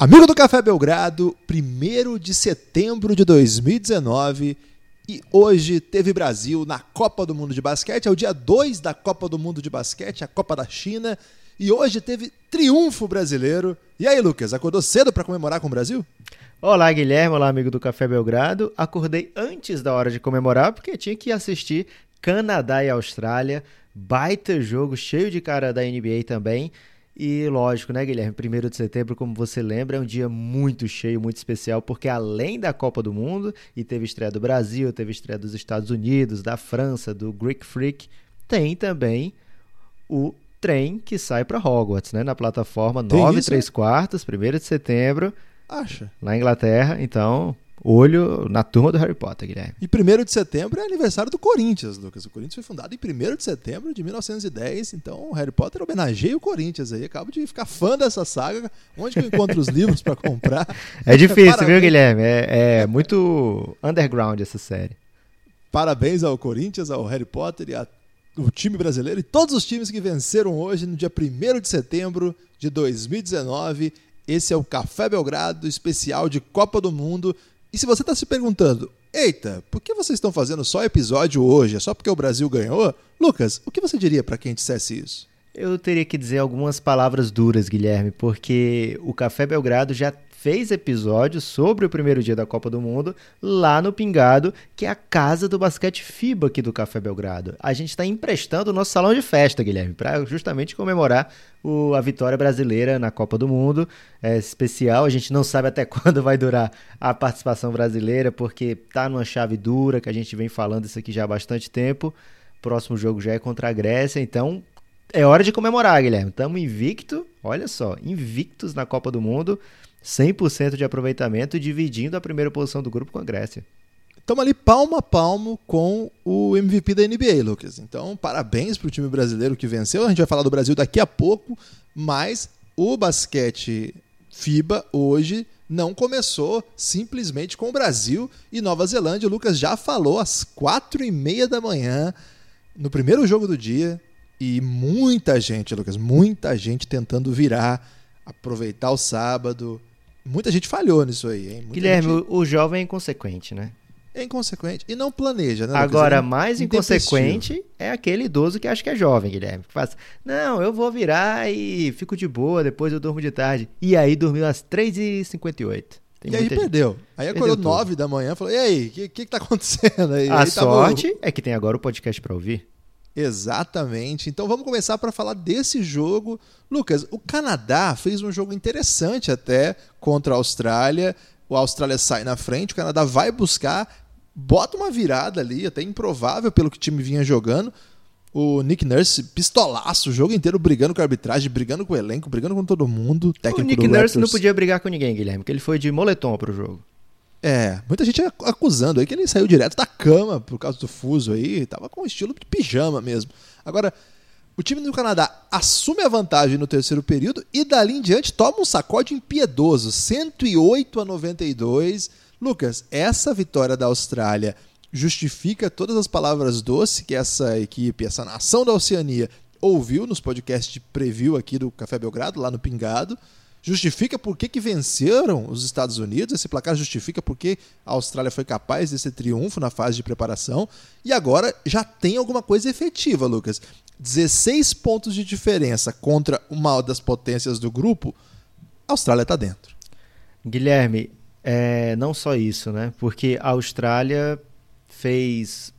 Amigo do Café Belgrado, 1 de setembro de 2019 e hoje teve Brasil na Copa do Mundo de Basquete, é o dia 2 da Copa do Mundo de Basquete, a Copa da China, e hoje teve triunfo brasileiro. E aí, Lucas, acordou cedo para comemorar com o Brasil? Olá, Guilherme, olá, amigo do Café Belgrado. Acordei antes da hora de comemorar porque tinha que assistir Canadá e Austrália, baita jogo, cheio de cara da NBA também. E lógico, né, Guilherme? Primeiro de setembro, como você lembra, é um dia muito cheio, muito especial, porque além da Copa do Mundo, e teve estreia do Brasil, teve estreia dos Estados Unidos, da França, do Greek Freak, tem também o trem que sai para Hogwarts, né? Na plataforma 9 3 quartos, 1 de setembro. Acha? Na Inglaterra, então olho na turma do Harry Potter, Guilherme. E 1 de setembro é aniversário do Corinthians, Lucas. O Corinthians foi fundado em 1 de setembro de 1910, então o Harry Potter homenageia o Corinthians aí. Acabo de ficar fã dessa saga. Onde que eu encontro os livros para comprar? É difícil, Parabéns. viu, Guilherme? É, é muito underground essa série. Parabéns ao Corinthians, ao Harry Potter e ao time brasileiro e todos os times que venceram hoje no dia 1 de setembro de 2019. Esse é o Café Belgrado, especial de Copa do Mundo. E se você está se perguntando, eita, por que vocês estão fazendo só episódio hoje? É só porque o Brasil ganhou? Lucas, o que você diria para quem dissesse isso? Eu teria que dizer algumas palavras duras, Guilherme, porque o Café Belgrado já fez episódio sobre o primeiro dia da Copa do Mundo lá no Pingado, que é a casa do basquete FIBA aqui do Café Belgrado. A gente está emprestando o nosso salão de festa, Guilherme, para justamente comemorar o, a vitória brasileira na Copa do Mundo. É especial, a gente não sabe até quando vai durar a participação brasileira, porque tá numa chave dura, que a gente vem falando isso aqui já há bastante tempo. Próximo jogo já é contra a Grécia, então é hora de comemorar, Guilherme. Estamos invicto, olha só, invictos na Copa do Mundo. 100% de aproveitamento, dividindo a primeira posição do grupo com a Grécia. Estamos ali palmo a palmo com o MVP da NBA, Lucas. Então, parabéns para o time brasileiro que venceu. A gente vai falar do Brasil daqui a pouco, mas o basquete FIBA hoje não começou simplesmente com o Brasil e Nova Zelândia. O Lucas já falou às quatro e meia da manhã, no primeiro jogo do dia, e muita gente, Lucas, muita gente tentando virar, aproveitar o sábado, Muita gente falhou nisso aí, hein? Muita Guilherme, gente... o jovem é inconsequente, né? É inconsequente. E não planeja, né? Agora, é mais inconsequente é aquele idoso que acha que é jovem, Guilherme. Que faz, não, eu vou virar e fico de boa, depois eu durmo de tarde. E aí dormiu às 3h58. Tem e aí perdeu. Aí acordou 9 da manhã e falou: e aí, o que, que, que tá acontecendo aí? A aí sorte tava... é que tem agora o podcast para ouvir. Exatamente. Então vamos começar para falar desse jogo. Lucas, o Canadá fez um jogo interessante até contra a Austrália. O Austrália sai na frente, o Canadá vai buscar, bota uma virada ali, até improvável pelo que o time vinha jogando. O Nick Nurse, pistolaço, o jogo inteiro brigando com a arbitragem, brigando com o elenco, brigando com todo mundo. o Nick Nurse não podia brigar com ninguém, Guilherme, porque ele foi de moletom pro jogo. É, muita gente acusando aí que ele saiu direto da cama por causa do fuso aí, tava com estilo de pijama mesmo. Agora, o time do Canadá assume a vantagem no terceiro período e dali em diante toma um sacode impiedoso, 108 a 92. Lucas, essa vitória da Austrália justifica todas as palavras doces que essa equipe, essa nação da Oceania ouviu nos podcasts de preview aqui do Café Belgrado, lá no Pingado justifica por que, que venceram os Estados Unidos, esse placar justifica por que a Austrália foi capaz desse triunfo na fase de preparação, e agora já tem alguma coisa efetiva, Lucas. 16 pontos de diferença contra uma das potências do grupo, a Austrália está dentro. Guilherme, é, não só isso, né? Porque a Austrália fez,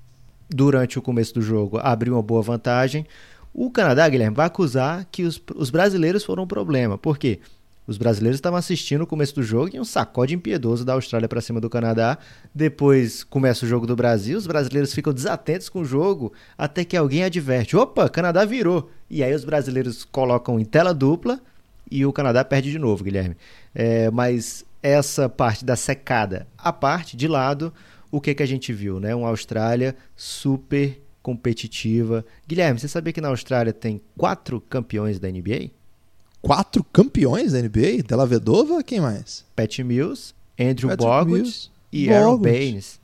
durante o começo do jogo, abriu uma boa vantagem. O Canadá, Guilherme, vai acusar que os, os brasileiros foram um problema. Por quê? Os brasileiros estavam assistindo o começo do jogo e um sacode impiedoso da Austrália para cima do Canadá. Depois começa o jogo do Brasil, os brasileiros ficam desatentos com o jogo até que alguém adverte: opa, Canadá virou. E aí os brasileiros colocam em tela dupla e o Canadá perde de novo, Guilherme. É, mas essa parte da secada, a parte de lado, o que, que a gente viu? Né? Uma Austrália super competitiva. Guilherme, você sabia que na Austrália tem quatro campeões da NBA? Quatro campeões da NBA? Della Vedova, quem mais? Pat Mills, Andrew Bogut e Bogut. Aaron Baines.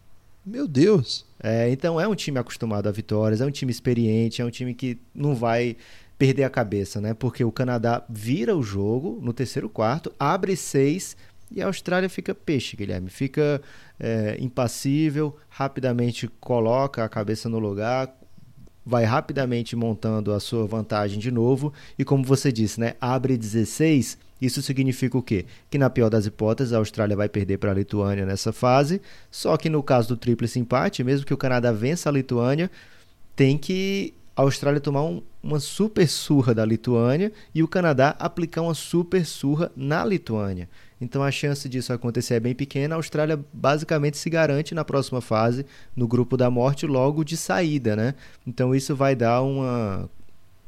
Meu Deus. É, então é um time acostumado a vitórias, é um time experiente, é um time que não vai perder a cabeça, né? Porque o Canadá vira o jogo no terceiro quarto, abre seis e a Austrália fica peixe, Guilherme. Fica é, impassível, rapidamente coloca a cabeça no lugar, vai rapidamente montando a sua vantagem de novo. E como você disse, né? Abre 16. Isso significa o quê? Que na pior das hipóteses, a Austrália vai perder para a Lituânia nessa fase. Só que no caso do tríplice empate, mesmo que o Canadá vença a Lituânia, tem que a Austrália tomar um, uma super surra da Lituânia e o Canadá aplicar uma super surra na Lituânia. Então a chance disso acontecer é bem pequena. A Austrália basicamente se garante na próxima fase, no grupo da morte, logo de saída, né? Então isso vai dar uma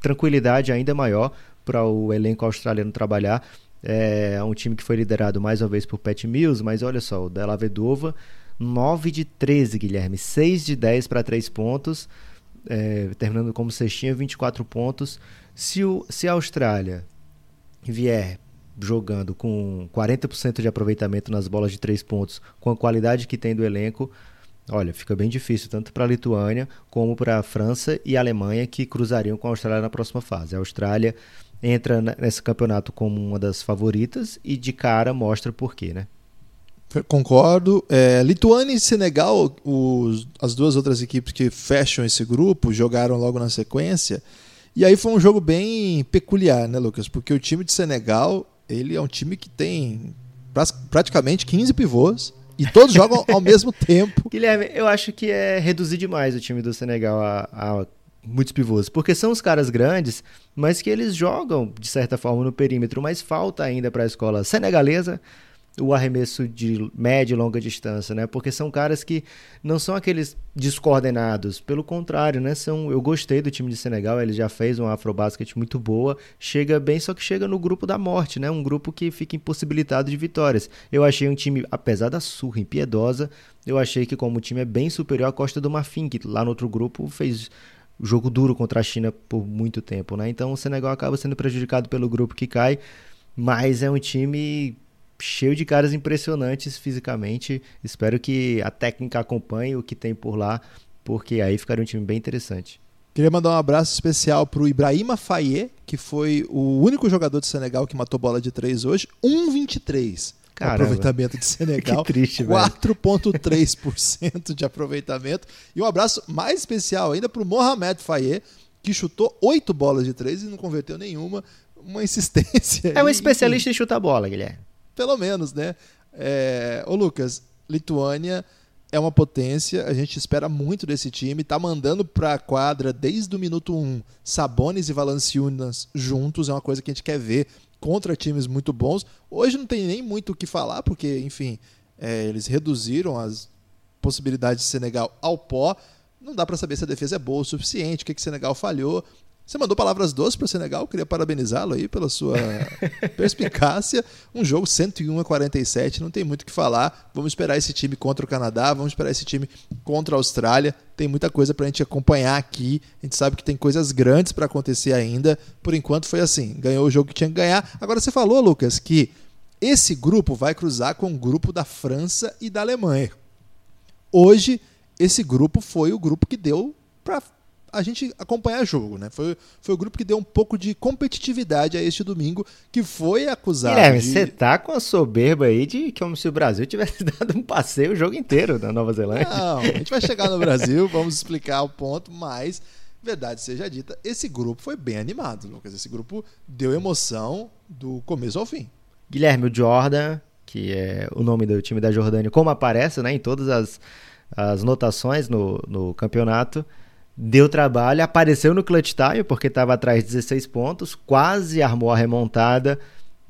tranquilidade ainda maior para o elenco australiano trabalhar. É um time que foi liderado mais uma vez por Pat Mills, mas olha só, o Della Vedova, 9 de 13, Guilherme, 6 de 10 para 3 pontos é, terminando como cestinha, 24 pontos. Se, o, se a Austrália vier jogando com 40% de aproveitamento nas bolas de 3 pontos, com a qualidade que tem do elenco, olha, fica bem difícil tanto para a Lituânia como para a França e a Alemanha que cruzariam com a Austrália na próxima fase. A Austrália entra nesse campeonato como uma das favoritas e de cara mostra por quê, né? Concordo. É, Lituânia e Senegal, os, as duas outras equipes que fecham esse grupo, jogaram logo na sequência. E aí foi um jogo bem peculiar, né, Lucas? Porque o time de Senegal, ele é um time que tem praticamente 15 pivôs e todos jogam ao mesmo tempo. Guilherme, eu acho que é reduzir demais o time do Senegal a, a muitos pivôs, porque são os caras grandes, mas que eles jogam de certa forma no perímetro, mas falta ainda para a escola senegalesa o arremesso de média e longa distância, né? Porque são caras que não são aqueles descoordenados, pelo contrário, né? São, eu gostei do time de Senegal, ele já fez um afrobasket muito boa, chega bem, só que chega no grupo da morte, né? Um grupo que fica impossibilitado de vitórias. Eu achei um time, apesar da surra impiedosa, eu achei que como time é bem superior à Costa do Marfim, que lá no outro grupo fez jogo duro contra a China por muito tempo, né? Então o Senegal acaba sendo prejudicado pelo grupo que cai, mas é um time cheio de caras impressionantes fisicamente. Espero que a técnica acompanhe o que tem por lá, porque aí ficaria um time bem interessante. Queria mandar um abraço especial para o Ibrahima Faye, que foi o único jogador de Senegal que matou bola de 3 hoje, 1,23. Aproveitamento de Senegal. que triste, 4,3% de aproveitamento. E um abraço mais especial ainda para o Mohamed Faye, que chutou 8 bolas de 3 e não converteu nenhuma. Uma insistência. É um especialista em chutar bola, Guilherme pelo menos, né? É... Ô, Lucas, Lituânia é uma potência, a gente espera muito desse time, tá mandando pra quadra desde o minuto 1 Sabonis e Valanciunas juntos, é uma coisa que a gente quer ver contra times muito bons. Hoje não tem nem muito o que falar, porque, enfim, é, eles reduziram as possibilidades de Senegal ao pó. Não dá para saber se a defesa é boa o suficiente, o que, que Senegal falhou. Você mandou palavras doces para o Senegal, queria parabenizá-lo aí pela sua perspicácia. Um jogo 101 a 47, não tem muito o que falar. Vamos esperar esse time contra o Canadá, vamos esperar esse time contra a Austrália. Tem muita coisa para a gente acompanhar aqui. A gente sabe que tem coisas grandes para acontecer ainda. Por enquanto foi assim, ganhou o jogo que tinha que ganhar. Agora você falou, Lucas, que esse grupo vai cruzar com o grupo da França e da Alemanha. Hoje, esse grupo foi o grupo que deu para a gente acompanhar jogo, né? Foi, foi o grupo que deu um pouco de competitividade a este domingo, que foi acusado. Guilherme, de... você tá com a soberba aí de como se o Brasil tivesse dado um passeio o jogo inteiro na Nova Zelândia. Não, a gente vai chegar no Brasil, vamos explicar o ponto, mas, verdade seja dita, esse grupo foi bem animado, Lucas. Esse grupo deu emoção do começo ao fim. Guilherme, o Jordan, que é o nome do time da Jordânia, como aparece né, em todas as, as notações no, no campeonato deu trabalho, apareceu no clutch time porque estava atrás de 16 pontos, quase armou a remontada,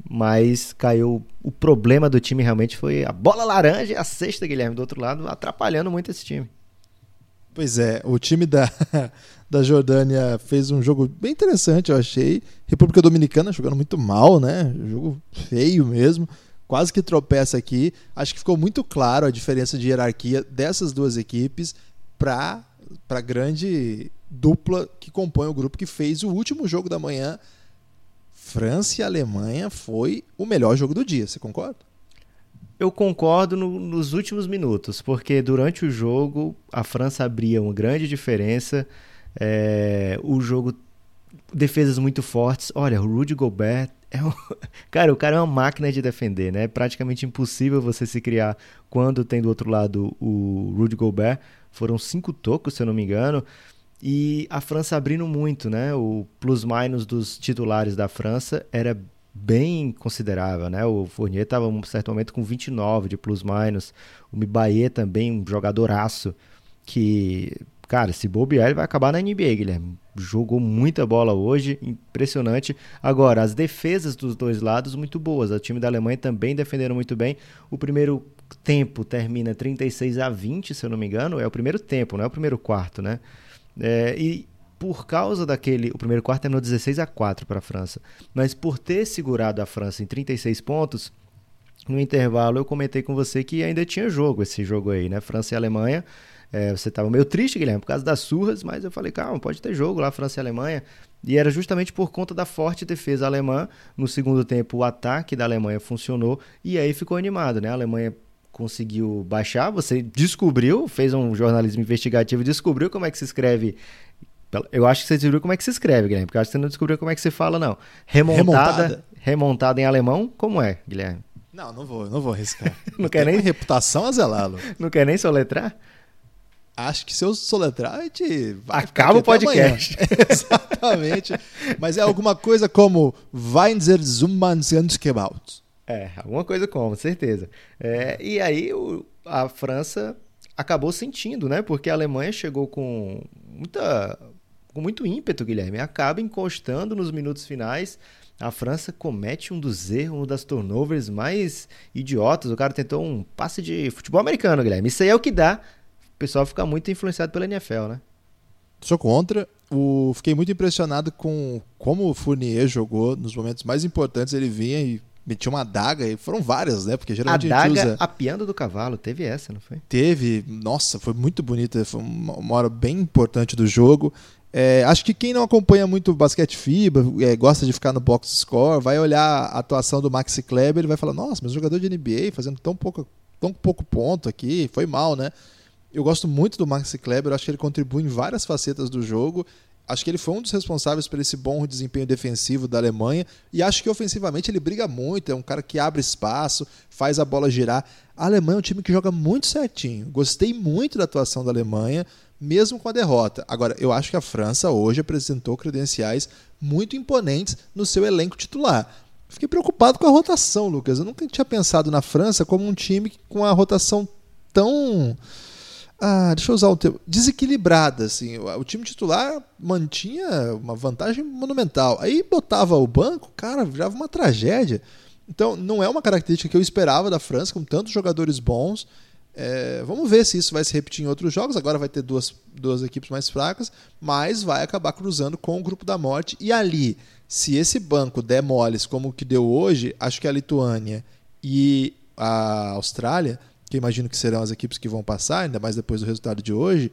mas caiu. O problema do time realmente foi a bola laranja e a sexta, Guilherme, do outro lado, atrapalhando muito esse time. Pois é, o time da, da Jordânia fez um jogo bem interessante, eu achei. República Dominicana jogando muito mal, né? Jogo feio mesmo. Quase que tropeça aqui. Acho que ficou muito claro a diferença de hierarquia dessas duas equipes para a grande dupla que compõe o grupo que fez o último jogo da manhã. França e Alemanha foi o melhor jogo do dia, você concorda? Eu concordo no, nos últimos minutos, porque durante o jogo a França abria uma grande diferença. É, o jogo, defesas muito fortes. Olha, o Rudy Gobert é um... Cara, o cara é uma máquina de defender, né? É praticamente impossível você se criar quando tem do outro lado o Rudy Gobert. Foram cinco tocos, se eu não me engano. E a França abrindo muito, né? O plus-minus dos titulares da França era bem considerável, né? O Fournier estava em um certo momento com 29 de plus-minus. O Mibaye também, um jogadoraço que Cara, se bobear, ele vai acabar na NBA, Guilherme. Jogou muita bola hoje, impressionante. Agora, as defesas dos dois lados muito boas. O time da Alemanha também defenderam muito bem. O primeiro tempo termina 36 a 20, se eu não me engano. É o primeiro tempo, não é o primeiro quarto, né? É, e por causa daquele. O primeiro quarto terminou 16 a 4 para a França. Mas por ter segurado a França em 36 pontos, no intervalo eu comentei com você que ainda tinha jogo esse jogo aí, né? França e Alemanha. É, você estava meio triste, Guilherme, por causa das surras, mas eu falei, calma, pode ter jogo lá, França e Alemanha. E era justamente por conta da forte defesa alemã. No segundo tempo, o ataque da Alemanha funcionou e aí ficou animado, né? A Alemanha conseguiu baixar, você descobriu, fez um jornalismo investigativo, descobriu como é que se escreve. Eu acho que você descobriu como é que se escreve, Guilherme, porque eu acho que você não descobriu como é que se fala, não. Remontada, remontada, remontada em alemão, como é, Guilherme? Não, não vou, não vou arriscar. não quer nem reputação a zelá-lo. Não quer nem soletrar? Acho que se eu soletrar, a gente acaba o podcast. Exatamente. Mas é alguma coisa como Weinzer Zummannsgebaut. É, alguma coisa como, certeza. É, e aí o, a França acabou sentindo, né? Porque a Alemanha chegou com muita com muito ímpeto, Guilherme, acaba encostando nos minutos finais. A França comete um dos erros, um das turnovers mais idiotas. O cara tentou um passe de futebol americano, Guilherme. Isso aí é o que dá pessoal fica muito influenciado pela NFL, né? Sou contra. O, fiquei muito impressionado com como o Fournier jogou nos momentos mais importantes. Ele vinha e metia uma adaga, e foram várias, né? Porque geralmente a daga usa... apiando do cavalo, teve essa, não foi? Teve, nossa, foi muito bonita, foi uma hora bem importante do jogo. É, acho que quem não acompanha muito basquete FIBA, é, gosta de ficar no box score, vai olhar a atuação do Maxi Kleber e vai falar: Nossa, mas jogador de NBA fazendo tão pouco, tão pouco ponto aqui, foi mal, né? Eu gosto muito do Maxi Kleber, acho que ele contribui em várias facetas do jogo. Acho que ele foi um dos responsáveis por esse bom desempenho defensivo da Alemanha e acho que ofensivamente ele briga muito, é um cara que abre espaço, faz a bola girar. A Alemanha é um time que joga muito certinho. Gostei muito da atuação da Alemanha, mesmo com a derrota. Agora, eu acho que a França hoje apresentou credenciais muito imponentes no seu elenco titular. Fiquei preocupado com a rotação, Lucas. Eu nunca tinha pensado na França como um time com a rotação tão ah, deixa eu usar o termo, desequilibrada, assim. O time titular mantinha uma vantagem monumental. Aí botava o banco, cara, virava uma tragédia. Então, não é uma característica que eu esperava da França, com tantos jogadores bons. É, vamos ver se isso vai se repetir em outros jogos. Agora vai ter duas, duas equipes mais fracas, mas vai acabar cruzando com o grupo da morte. E ali, se esse banco der moles como o que deu hoje, acho que a Lituânia e a Austrália que imagino que serão as equipes que vão passar, ainda mais depois do resultado de hoje,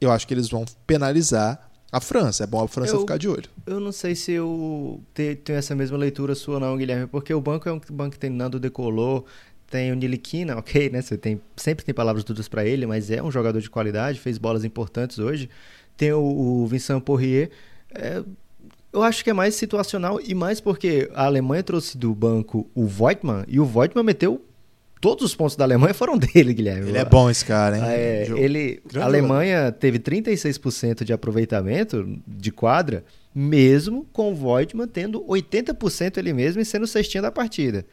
eu acho que eles vão penalizar a França. É bom a França eu, ficar de olho. Eu não sei se eu tenho essa mesma leitura sua não, Guilherme, porque o banco é um banco que tem Nando Decolor, tem o Niliquina, ok, né? Você tem, sempre tem palavras duras para ele, mas é um jogador de qualidade, fez bolas importantes hoje. Tem o, o Vincent Poirier. É, eu acho que é mais situacional e mais porque a Alemanha trouxe do banco o Voigtmann e o Voigtmann meteu todos os pontos da Alemanha foram dele, Guilherme. Ele é bom esse cara, hein? É, ele, a Alemanha teve 36% de aproveitamento de quadra, mesmo com o Voigt mantendo 80% ele mesmo e sendo o cestinha da partida.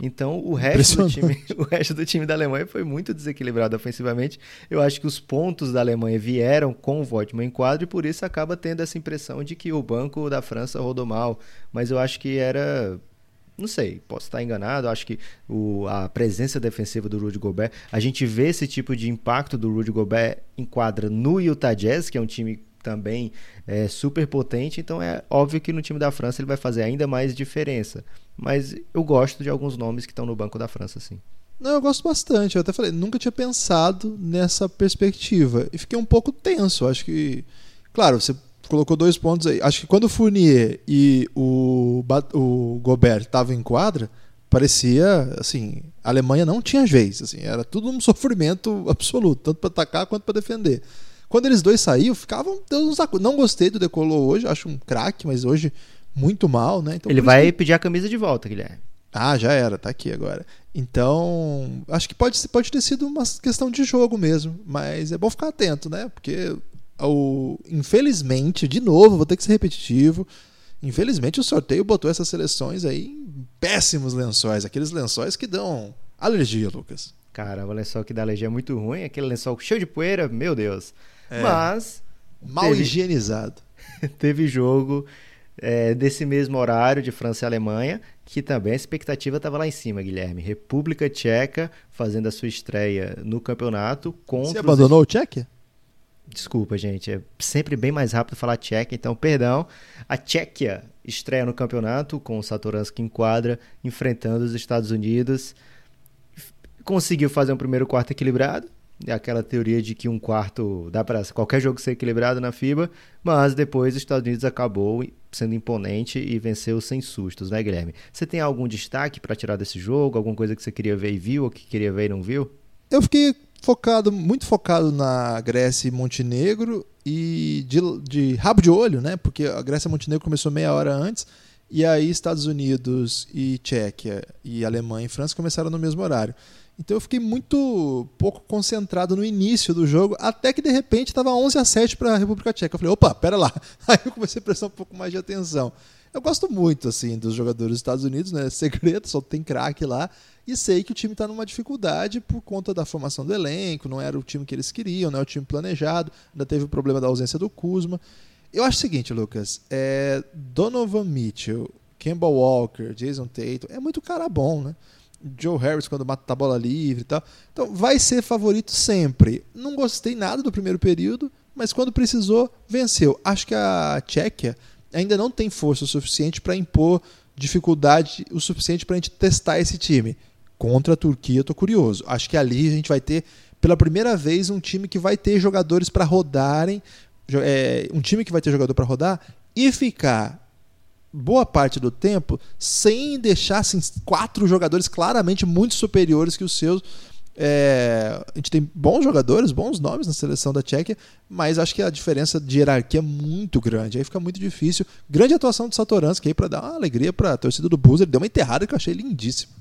Então o resto, do time, o resto do time da Alemanha foi muito desequilibrado ofensivamente. Eu acho que os pontos da Alemanha vieram com o Voigtman em quadro e por isso acaba tendo essa impressão de que o banco da França rodou mal. Mas eu acho que era não sei, posso estar enganado. Acho que o, a presença defensiva do Rudy Gobert, a gente vê esse tipo de impacto do Rudy Gobert em quadra no Utah Jazz, que é um time também é, super potente. Então é óbvio que no time da França ele vai fazer ainda mais diferença. Mas eu gosto de alguns nomes que estão no banco da França, sim. Não, eu gosto bastante. Eu até falei, nunca tinha pensado nessa perspectiva. E fiquei um pouco tenso. Acho que. Claro, você colocou dois pontos aí. Acho que quando o Fournier e o, o Gobert estavam em quadra, parecia assim, a Alemanha não tinha vez, assim, era tudo um sofrimento absoluto, tanto para atacar quanto para defender. Quando eles dois saíram, ficavam Deus nos Não gostei do Decolou hoje, acho um craque, mas hoje muito mal, né? Então, Ele vai que... pedir a camisa de volta, Guilherme. Ah, já era, tá aqui agora. Então, acho que pode, pode ter sido uma questão de jogo mesmo, mas é bom ficar atento, né? Porque o, infelizmente, de novo, vou ter que ser repetitivo. Infelizmente, o sorteio botou essas seleções aí em péssimos lençóis, aqueles lençóis que dão alergia, Lucas. Cara, o lençol que dá alergia é muito ruim, aquele lençol cheio de poeira, meu Deus. É, Mas. Mal teve, higienizado. teve jogo é, desse mesmo horário de França e Alemanha, que também a expectativa estava lá em cima, Guilherme. República Tcheca fazendo a sua estreia no campeonato contra. Você abandonou os... o Tchequia? Desculpa, gente. É sempre bem mais rápido falar Tchequia, então perdão. A Tchequia estreia no campeonato com o Satoransky em quadra, enfrentando os Estados Unidos. Conseguiu fazer um primeiro quarto equilibrado. É aquela teoria de que um quarto dá para qualquer jogo ser equilibrado na FIBA, mas depois os Estados Unidos acabou sendo imponente e venceu sem sustos, né, Guilherme? Você tem algum destaque para tirar desse jogo? Alguma coisa que você queria ver e viu, ou que queria ver e não viu? Eu fiquei focado, muito focado na Grécia e Montenegro e de, de rabo de olho, né? Porque a Grécia e Montenegro começou meia hora antes e aí Estados Unidos e Tchequia e Alemanha e França começaram no mesmo horário. Então eu fiquei muito pouco concentrado no início do jogo, até que de repente estava 11 a 7 para a República Tcheca. Eu falei, opa, pera lá. Aí eu comecei a prestar um pouco mais de atenção. Eu gosto muito assim dos jogadores dos Estados Unidos, né? Segredo, só tem craque lá. E sei que o time está numa dificuldade por conta da formação do elenco, não era o time que eles queriam, não é o time planejado, ainda teve o problema da ausência do Kuzma. Eu acho o seguinte, Lucas, é Donovan Mitchell, Kemba Walker, Jason Tatum, é muito cara bom, né? Joe Harris quando mata a bola livre e tal. Então vai ser favorito sempre. Não gostei nada do primeiro período, mas quando precisou, venceu. Acho que a Tchequia ainda não tem força o suficiente para impor dificuldade o suficiente para a gente testar esse time. Contra a Turquia, estou curioso. Acho que ali a gente vai ter, pela primeira vez, um time que vai ter jogadores para rodarem, é, um time que vai ter jogador para rodar e ficar boa parte do tempo sem deixar assim, quatro jogadores claramente muito superiores que os seus é, a gente tem bons jogadores, bons nomes na seleção da Tchequia, mas acho que a diferença de hierarquia é muito grande. Aí fica muito difícil. Grande atuação do Satoransky aí para dar uma alegria para a torcida do Bulls. Ele deu uma enterrada que eu achei lindíssimo.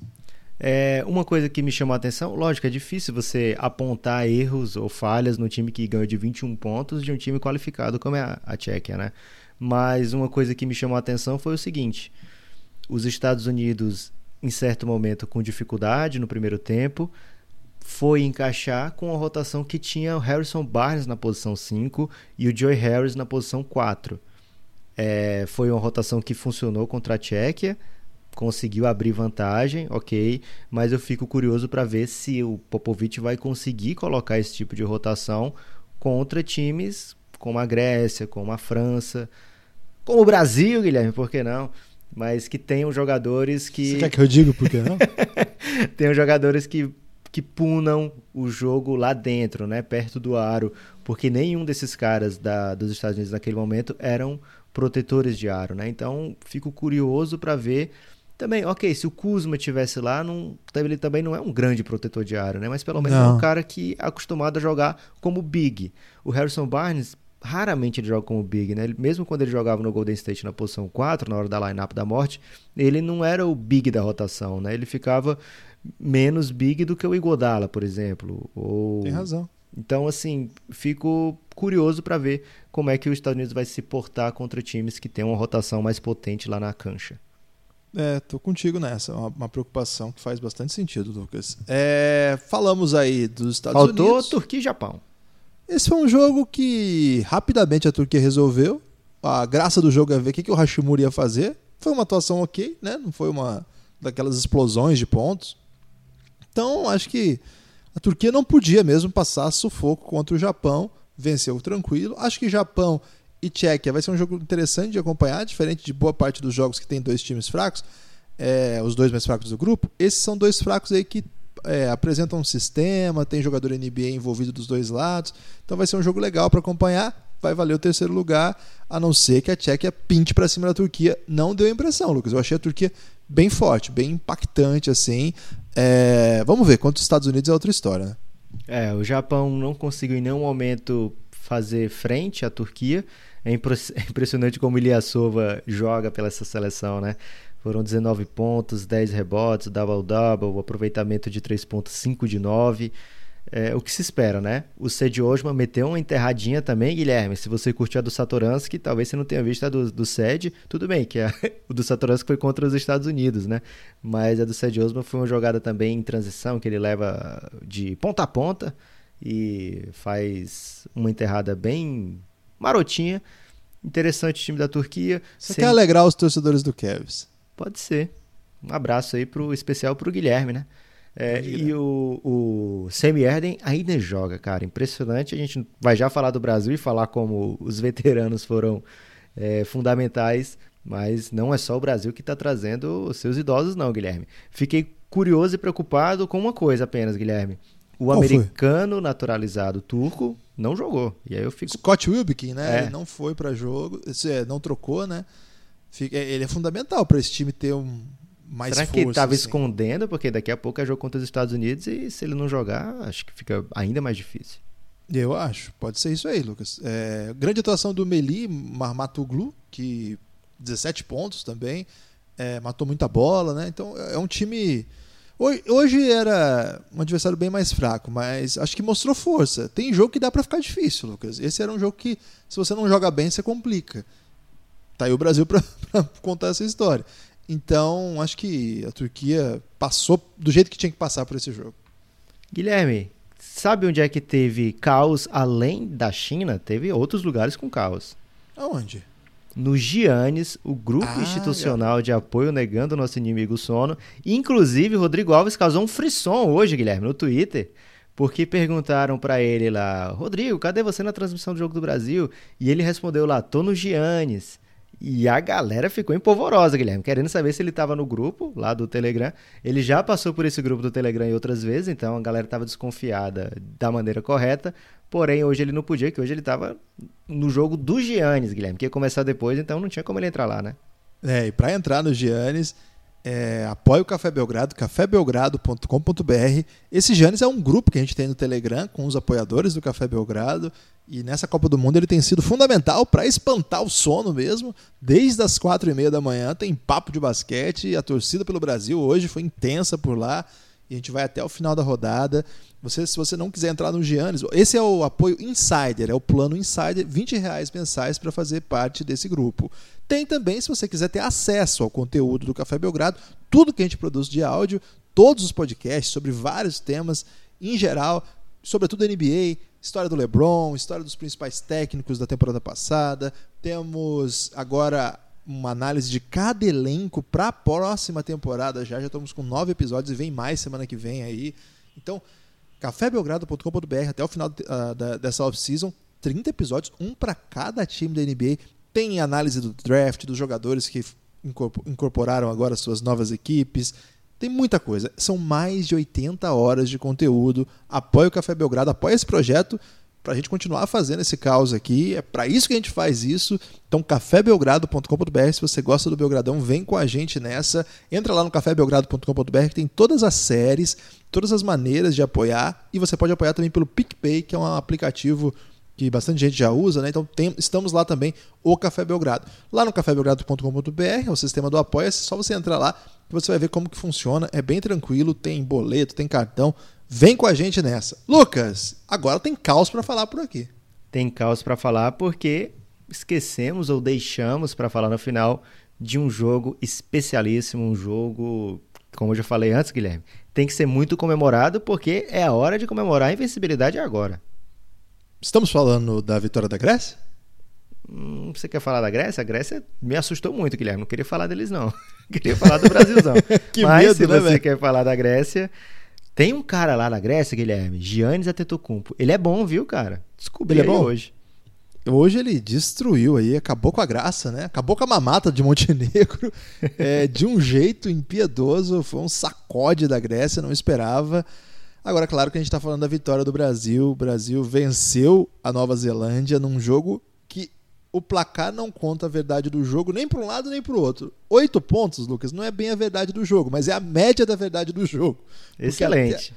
É, uma coisa que me chamou a atenção, lógico, é difícil você apontar erros ou falhas no time que ganhou de 21 pontos de um time qualificado como é a, a Tchequia, né? Mas uma coisa que me chamou a atenção foi o seguinte: os Estados Unidos, em certo momento, com dificuldade no primeiro tempo, foi encaixar com a rotação que tinha o Harrison Barnes na posição 5 e o Joey Harris na posição 4. É, foi uma rotação que funcionou contra a Tchequia, conseguiu abrir vantagem, ok, mas eu fico curioso para ver se o Popovich vai conseguir colocar esse tipo de rotação contra times como a Grécia, como a França, como o Brasil, Guilherme, por que não? Mas que tenham jogadores que. Você quer que eu diga por que não? tenham jogadores que que punam o jogo lá dentro, né, perto do aro, porque nenhum desses caras da, dos Estados Unidos naquele momento eram protetores de aro, né? Então fico curioso para ver também, ok, se o Kuzma tivesse lá, não, ele também não é um grande protetor de aro, né? Mas pelo menos não. é um cara que é acostumado a jogar como big. O Harrison Barnes raramente ele joga como big, né? Ele, mesmo quando ele jogava no Golden State na posição 4, na hora da lineup da morte, ele não era o big da rotação, né? Ele ficava menos big do que o Igodala, por exemplo. Ou... Tem razão. Então, assim, fico curioso para ver como é que os Estados Unidos vai se portar contra times que têm uma rotação mais potente lá na cancha. É, tô contigo nessa. Uma, uma preocupação que faz bastante sentido, Lucas. É, falamos aí dos Estados Faltou Unidos. Faltou Turquia e Japão. Esse foi um jogo que rapidamente a Turquia resolveu. A graça do jogo é ver o que, que o Hashimura ia fazer. Foi uma atuação ok, né? Não foi uma daquelas explosões de pontos. Então, acho que a Turquia não podia mesmo passar sufoco contra o Japão, venceu tranquilo. Acho que Japão e Tchequia vai ser um jogo interessante de acompanhar, diferente de boa parte dos jogos que tem dois times fracos, é, os dois mais fracos do grupo. Esses são dois fracos aí que é, apresentam um sistema, tem jogador NBA envolvido dos dois lados. Então vai ser um jogo legal para acompanhar. Vai valer o terceiro lugar, a não ser que a Tchequia pinte para cima da Turquia. Não deu impressão, Lucas. Eu achei a Turquia bem forte, bem impactante assim. É, vamos ver, quanto os Estados Unidos é outra história. Né? É, o Japão não conseguiu em nenhum momento fazer frente à Turquia. É, é impressionante como Ilyasova joga pela essa seleção, né? Foram 19 pontos, 10 rebotes, double-double, aproveitamento de 3 pontos, 5 de 9. É, o que se espera, né? O Ced Osman meteu uma enterradinha também, Guilherme. Se você curtiu a do Satoransky, talvez você não tenha visto a do, do Ced. Tudo bem, que a, o do Satoransky foi contra os Estados Unidos, né? Mas a do Ced Osman foi uma jogada também em transição, que ele leva de ponta a ponta e faz uma enterrada bem marotinha. Interessante o time da Turquia. Você Sem... quer alegrar os torcedores do Cavs? Pode ser. Um abraço aí pro especial pro Guilherme, né? É, e o, o Semi Erden ainda joga, cara. Impressionante. A gente vai já falar do Brasil e falar como os veteranos foram é, fundamentais, mas não é só o Brasil que está trazendo os seus idosos, não, Guilherme. Fiquei curioso e preocupado com uma coisa apenas, Guilherme. O Qual americano foi? naturalizado turco não jogou. E aí eu fico. Scott Wilbekin, né? É. Ele não foi para jogo, é, não trocou, né? Ele é fundamental para esse time ter um mais Será força, que ele estava assim. escondendo? Porque daqui a pouco é jogo contra os Estados Unidos e se ele não jogar, acho que fica ainda mais difícil. Eu acho, pode ser isso aí, Lucas. É, grande atuação do Meli Marmatoglu, que 17 pontos também, é, matou muita bola, né? Então é um time Hoje era um adversário bem mais fraco, mas acho que mostrou força. Tem jogo que dá para ficar difícil, Lucas. Esse era um jogo que, se você não joga bem, você complica. Tá aí o Brasil para contar essa história. Então, acho que a Turquia passou do jeito que tinha que passar por esse jogo. Guilherme, sabe onde é que teve caos além da China? Teve outros lugares com caos. Aonde? no Giannis, o grupo ah, institucional de apoio negando o nosso inimigo sono. Inclusive, Rodrigo Alves causou um frisson hoje, Guilherme, no Twitter, porque perguntaram para ele lá: Rodrigo, cadê você na transmissão do Jogo do Brasil? E ele respondeu lá: tô no Giannis. E a galera ficou empolvorosa, Guilherme, querendo saber se ele estava no grupo lá do Telegram. Ele já passou por esse grupo do Telegram outras vezes, então a galera estava desconfiada da maneira correta. Porém, hoje ele não podia, que hoje ele estava no jogo do Giannis, Guilherme, que ia começar depois, então não tinha como ele entrar lá, né? É, e para entrar no Giannis, é, apoie o Café Belgrado, cafébelgrado.com.br. Esse Giannis é um grupo que a gente tem no Telegram com os apoiadores do Café Belgrado. E nessa Copa do Mundo ele tem sido fundamental para espantar o sono mesmo. Desde as quatro e meia da manhã tem papo de basquete. A torcida pelo Brasil hoje foi intensa por lá. E a gente vai até o final da rodada. Você, se você não quiser entrar no Giannis, esse é o apoio Insider, é o plano Insider, 20 reais mensais para fazer parte desse grupo. Tem também, se você quiser ter acesso ao conteúdo do Café Belgrado, tudo que a gente produz de áudio, todos os podcasts sobre vários temas, em geral, sobretudo NBA, história do LeBron, história dos principais técnicos da temporada passada. Temos agora uma análise de cada elenco para a próxima temporada já. Já estamos com nove episódios e vem mais semana que vem aí. Então, cafébelgrado.com.br até o final uh, da, dessa off-season. 30 episódios, um para cada time da NBA. Tem análise do draft, dos jogadores que incorporaram agora suas novas equipes. Tem muita coisa. São mais de 80 horas de conteúdo. Apoie o Café Belgrado, apoie esse projeto para a gente continuar fazendo esse caos aqui. É para isso que a gente faz isso. Então, cafébelgrado.com.br. Se você gosta do Belgradão, vem com a gente nessa. Entra lá no cafébelgrado.com.br que tem todas as séries, todas as maneiras de apoiar. E você pode apoiar também pelo PicPay, que é um aplicativo que bastante gente já usa, né? Então tem, estamos lá também, o Café Belgrado. Lá no cafébelgrado.com.br, é o sistema do apoia, é só você entrar lá que você vai ver como que funciona. É bem tranquilo, tem boleto, tem cartão. Vem com a gente nessa. Lucas, agora tem caos para falar por aqui. Tem caos para falar porque esquecemos ou deixamos para falar no final de um jogo especialíssimo, um jogo, como eu já falei antes, Guilherme, tem que ser muito comemorado porque é a hora de comemorar a invencibilidade agora. Estamos falando da vitória da Grécia? Hum, você quer falar da Grécia? A Grécia me assustou muito, Guilherme. Não queria falar deles, não. queria falar do Brasilzão. Mas medo, se né, você véio? quer falar da Grécia, tem um cara lá na Grécia, Guilherme, Giannis Antetokounmpo. Ele é bom, viu, cara? Descobri ele é bom? hoje. hoje ele destruiu aí, acabou com a graça, né? Acabou com a mamata de Montenegro é, de um jeito impiedoso. Foi um sacode da Grécia, não esperava. Agora, claro que a gente está falando da vitória do Brasil. O Brasil venceu a Nova Zelândia num jogo o placar não conta a verdade do jogo nem para um lado nem para o outro. Oito pontos, Lucas, não é bem a verdade do jogo, mas é a média da verdade do jogo. Excelente.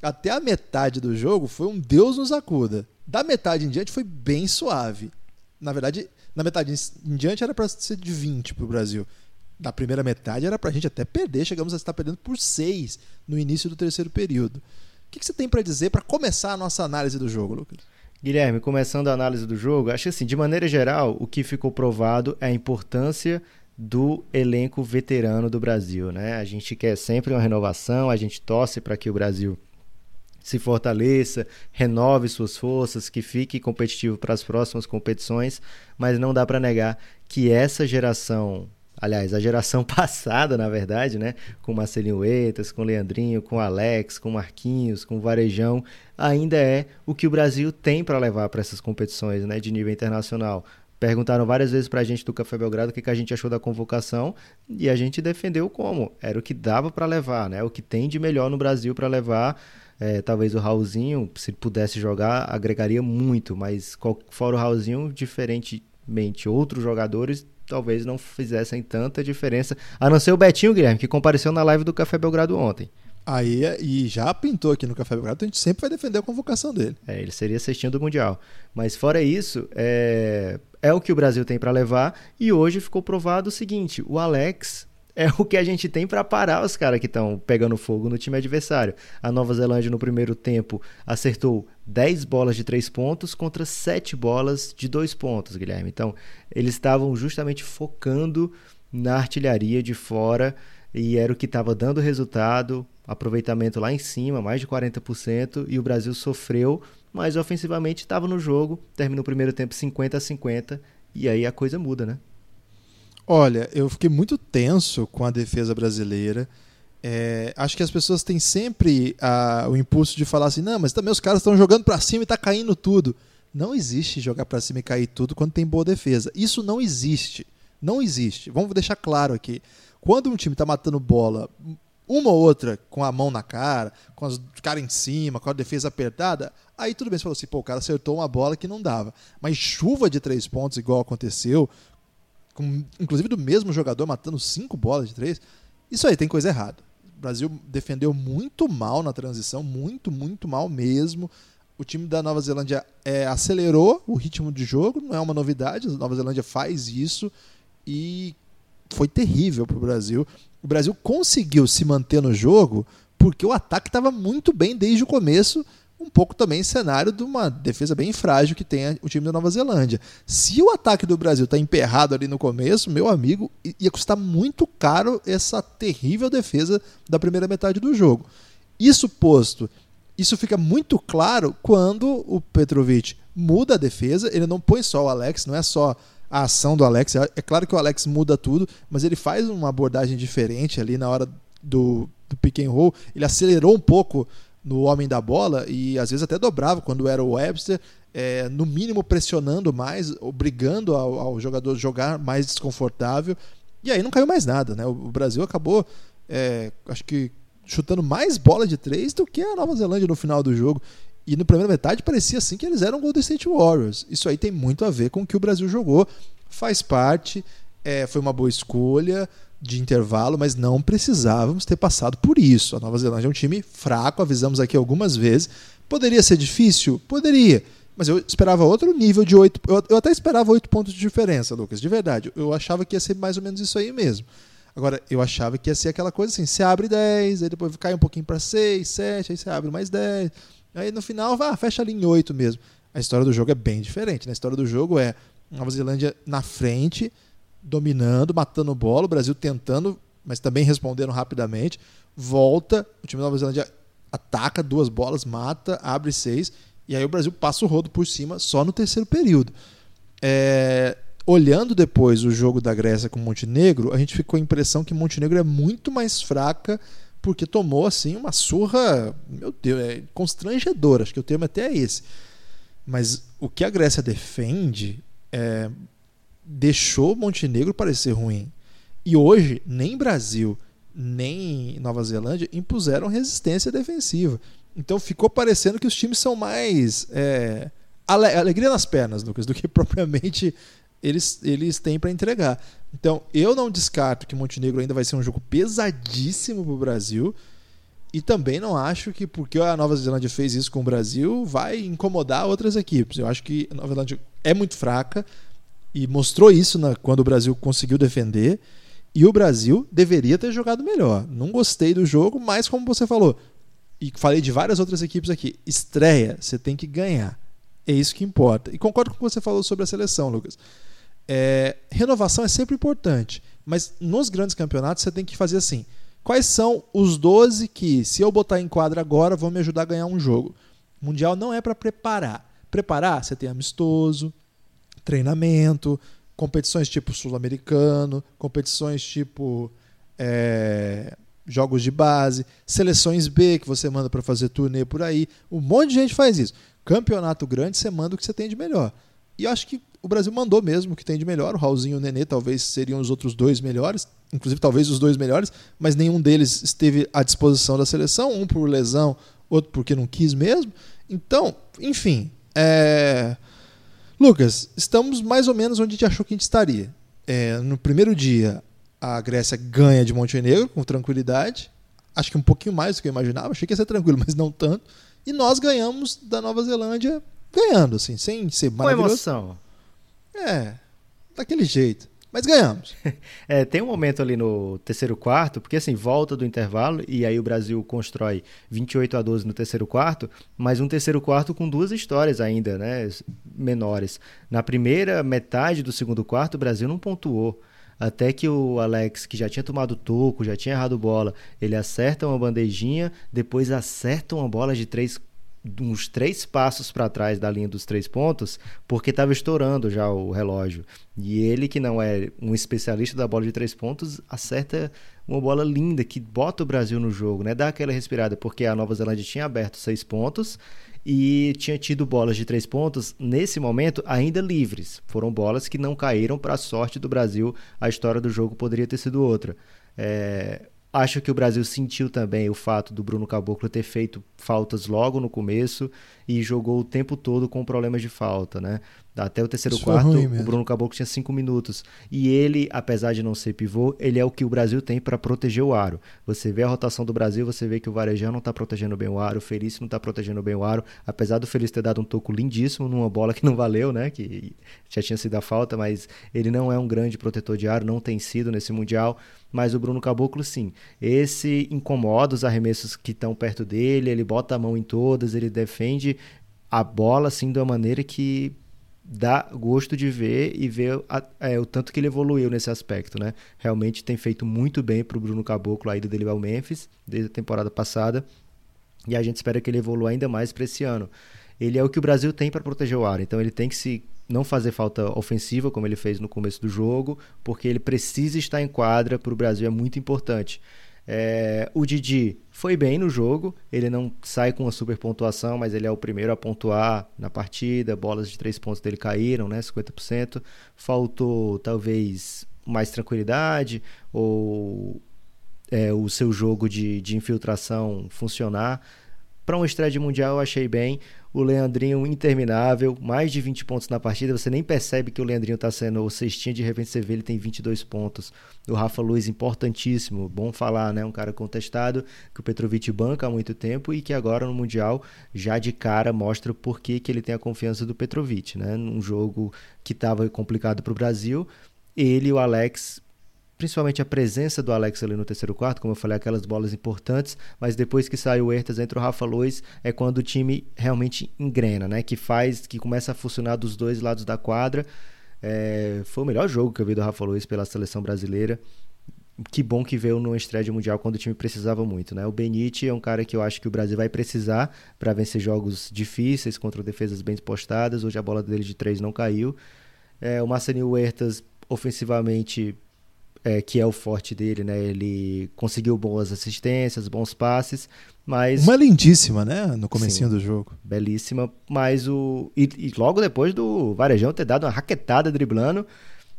Até, até a metade do jogo foi um Deus nos acuda. Da metade em diante foi bem suave. Na verdade, na metade em diante era para ser de 20 para o Brasil. Da primeira metade era para a gente até perder, chegamos a estar perdendo por 6 no início do terceiro período. O que, que você tem para dizer para começar a nossa análise do jogo, Lucas? Guilherme, começando a análise do jogo, acho assim, de maneira geral, o que ficou provado é a importância do elenco veterano do Brasil, né? A gente quer sempre uma renovação, a gente torce para que o Brasil se fortaleça, renove suas forças, que fique competitivo para as próximas competições, mas não dá para negar que essa geração, aliás, a geração passada, na verdade, né, com Marcelinho Eitas, com Leandrinho, com Alex, com Marquinhos, com Varejão, ainda é o que o Brasil tem para levar para essas competições, né, de nível internacional. Perguntaram várias vezes para a gente do Café Belgrado o que, que a gente achou da convocação e a gente defendeu como. Era o que dava para levar, né? O que tem de melhor no Brasil para levar é, talvez o Raulzinho, se pudesse jogar, agregaria muito, mas fora o Raulzinho, diferentemente outros jogadores, talvez não fizessem tanta diferença. A não ser o Betinho, Guilherme, que compareceu na live do Café Belgrado ontem. Aí, e já pintou aqui no Café Belgrado, então a gente sempre vai defender a convocação dele. É, ele seria cestinho do Mundial. Mas fora isso, é, é o que o Brasil tem para levar. E hoje ficou provado o seguinte: o Alex é o que a gente tem para parar os caras que estão pegando fogo no time adversário. A Nova Zelândia no primeiro tempo acertou 10 bolas de 3 pontos contra 7 bolas de 2 pontos, Guilherme. Então, eles estavam justamente focando na artilharia de fora e era o que estava dando resultado, aproveitamento lá em cima, mais de 40%, e o Brasil sofreu, mas ofensivamente estava no jogo, terminou o primeiro tempo 50 a 50, e aí a coisa muda, né? Olha, eu fiquei muito tenso com a defesa brasileira. É, acho que as pessoas têm sempre a, o impulso de falar assim: não, mas também os caras estão jogando para cima e tá caindo tudo. Não existe jogar para cima e cair tudo quando tem boa defesa. Isso não existe. Não existe. Vamos deixar claro aqui. Quando um time está matando bola, uma ou outra com a mão na cara, com os caras em cima, com a defesa apertada, aí tudo bem. Você falou assim, pô, o cara acertou uma bola que não dava. Mas chuva de três pontos, igual aconteceu, com, inclusive do mesmo jogador matando cinco bolas de três. Isso aí tem coisa errada. O Brasil defendeu muito mal na transição, muito, muito mal mesmo. O time da Nova Zelândia é, acelerou o ritmo de jogo, não é uma novidade, a Nova Zelândia faz isso e foi terrível para o Brasil. O Brasil conseguiu se manter no jogo porque o ataque estava muito bem desde o começo um pouco também cenário de uma defesa bem frágil que tem o time da Nova Zelândia. Se o ataque do Brasil está emperrado ali no começo, meu amigo, ia custar muito caro essa terrível defesa da primeira metade do jogo. Isso posto, isso fica muito claro quando o Petrovic muda a defesa, ele não põe só o Alex, não é só a ação do Alex. É claro que o Alex muda tudo, mas ele faz uma abordagem diferente ali na hora do, do pick and roll. Ele acelerou um pouco no homem da bola e às vezes até dobrava quando era o Webster, é, no mínimo pressionando mais, obrigando ao, ao, jogador jogar mais desconfortável. E aí não caiu mais nada, né? O Brasil acabou, é, acho que chutando mais bola de três do que a Nova Zelândia no final do jogo. E na primeira metade parecia assim que eles eram Golden State Warriors. Isso aí tem muito a ver com o que o Brasil jogou. Faz parte, é, foi uma boa escolha de intervalo, mas não precisávamos ter passado por isso. A Nova Zelândia é um time fraco, avisamos aqui algumas vezes. Poderia ser difícil? Poderia. Mas eu esperava outro nível de oito. Eu até esperava oito pontos de diferença, Lucas, de verdade. Eu achava que ia ser mais ou menos isso aí mesmo. Agora, eu achava que ia ser aquela coisa assim: você abre 10, aí depois cai um pouquinho para 6, 7, aí você abre mais 10. Aí no final, vá, fecha ali em 8 mesmo. A história do jogo é bem diferente. Né? A história do jogo é Nova Zelândia na frente, dominando, matando bola, o Brasil tentando, mas também respondendo rapidamente. Volta, o time da Nova Zelândia ataca duas bolas, mata, abre seis, e aí o Brasil passa o rodo por cima só no terceiro período. É, olhando depois o jogo da Grécia com Montenegro, a gente ficou a impressão que Montenegro é muito mais fraca porque tomou assim uma surra, meu Deus, é constrangedora, acho que o termo até é esse. Mas o que a Grécia defende é, deixou Montenegro parecer ruim. E hoje, nem Brasil, nem Nova Zelândia impuseram resistência defensiva. Então ficou parecendo que os times são mais. É, alegria nas pernas, Lucas, do que propriamente eles, eles têm para entregar. Então, eu não descarto que Montenegro ainda vai ser um jogo pesadíssimo para o Brasil. E também não acho que porque a Nova Zelândia fez isso com o Brasil vai incomodar outras equipes. Eu acho que a Nova Zelândia é muito fraca e mostrou isso na, quando o Brasil conseguiu defender. E o Brasil deveria ter jogado melhor. Não gostei do jogo, mas como você falou, e falei de várias outras equipes aqui, estreia, você tem que ganhar. É isso que importa. E concordo com o que você falou sobre a seleção, Lucas. É, renovação é sempre importante, mas nos grandes campeonatos você tem que fazer assim. Quais são os 12 que, se eu botar em quadra agora, vão me ajudar a ganhar um jogo? Mundial não é para preparar. Preparar, você tem amistoso, treinamento, competições tipo sul-americano, competições tipo é, jogos de base, seleções B que você manda para fazer turnê por aí. Um monte de gente faz isso. Campeonato grande, você manda o que você tem de melhor. E eu acho que o Brasil mandou mesmo o que tem de melhor. O Raulzinho e o Nenê talvez seriam os outros dois melhores, inclusive talvez os dois melhores, mas nenhum deles esteve à disposição da seleção, um por lesão, outro porque não quis mesmo. Então, enfim. É... Lucas, estamos mais ou menos onde a gente achou que a gente estaria. É, no primeiro dia, a Grécia ganha de Montenegro com tranquilidade. Acho que um pouquinho mais do que eu imaginava. Achei que ia ser tranquilo, mas não tanto. E nós ganhamos da Nova Zelândia ganhando, assim, sem ser maravilhoso. Com emoção. É, daquele jeito. Mas ganhamos. É, tem um momento ali no terceiro quarto, porque assim, volta do intervalo e aí o Brasil constrói 28 a 12 no terceiro quarto, mas um terceiro quarto com duas histórias ainda, né, menores. Na primeira metade do segundo quarto, o Brasil não pontuou. Até que o Alex, que já tinha tomado toco, já tinha errado bola, ele acerta uma bandejinha, depois acerta uma bola de três uns três passos para trás da linha dos três pontos, porque estava estourando já o relógio. E ele, que não é um especialista da bola de três pontos, acerta uma bola linda que bota o Brasil no jogo, né? Dá aquela respirada, porque a Nova Zelândia tinha aberto seis pontos e tinha tido bolas de três pontos nesse momento ainda livres. Foram bolas que não caíram para a sorte do Brasil. A história do jogo poderia ter sido outra. É, Acho que o Brasil sentiu também o fato do Bruno Caboclo ter feito faltas logo no começo e jogou o tempo todo com problemas de falta, né? Até o terceiro Isso quarto, o Bruno Caboclo tinha cinco minutos. E ele, apesar de não ser pivô, ele é o que o Brasil tem para proteger o aro. Você vê a rotação do Brasil, você vê que o Varejão não está protegendo bem o aro, o Felício não está protegendo bem o aro. Apesar do Felício ter dado um toco lindíssimo numa bola que não valeu, né? Que já tinha sido a falta, mas ele não é um grande protetor de aro, não tem sido nesse Mundial mas o Bruno Caboclo sim. Esse incomoda os arremessos que estão perto dele, ele bota a mão em todas, ele defende a bola assim de uma maneira que dá gosto de ver e ver a, é, o tanto que ele evoluiu nesse aspecto, né? Realmente tem feito muito bem para o Bruno Caboclo aí do dele ao Memphis desde a temporada passada e a gente espera que ele evolua ainda mais para esse ano. Ele é o que o Brasil tem para proteger o ar, então ele tem que se não fazer falta ofensiva, como ele fez no começo do jogo, porque ele precisa estar em quadra para o Brasil, é muito importante. É, o Didi foi bem no jogo, ele não sai com uma super pontuação, mas ele é o primeiro a pontuar na partida, bolas de três pontos dele caíram, né, 50%. Faltou talvez mais tranquilidade ou é, o seu jogo de, de infiltração funcionar. Para um estreia de mundial eu achei bem o Leandrinho interminável, mais de 20 pontos na partida, você nem percebe que o Leandrinho está sendo o cestinha, de repente você vê ele tem 22 pontos. O Rafa Luiz, importantíssimo, bom falar, né? Um cara contestado, que o Petrovic banca há muito tempo e que agora no Mundial, já de cara, mostra por que, que ele tem a confiança do Petrovic, né? Num jogo que estava complicado para o Brasil, ele e o Alex principalmente a presença do Alex ali no terceiro quarto, como eu falei, aquelas bolas importantes, mas depois que sai o Ertas, entra o Rafa Lois, é quando o time realmente engrena, né? Que faz, que começa a funcionar dos dois lados da quadra. É, foi o melhor jogo que eu vi do Rafa Lois pela seleção brasileira. Que bom que veio no estreia mundial quando o time precisava muito, né? O Benite é um cara que eu acho que o Brasil vai precisar para vencer jogos difíceis contra defesas bem postadas. Hoje a bola dele de três não caiu. É, o Marcelinho Huertas ofensivamente é, que é o forte dele, né? Ele conseguiu boas assistências, bons passes, mas uma lindíssima, né, no comecinho Sim, do jogo. Belíssima, mas o e, e, logo depois do Varejão ter dado uma raquetada driblando,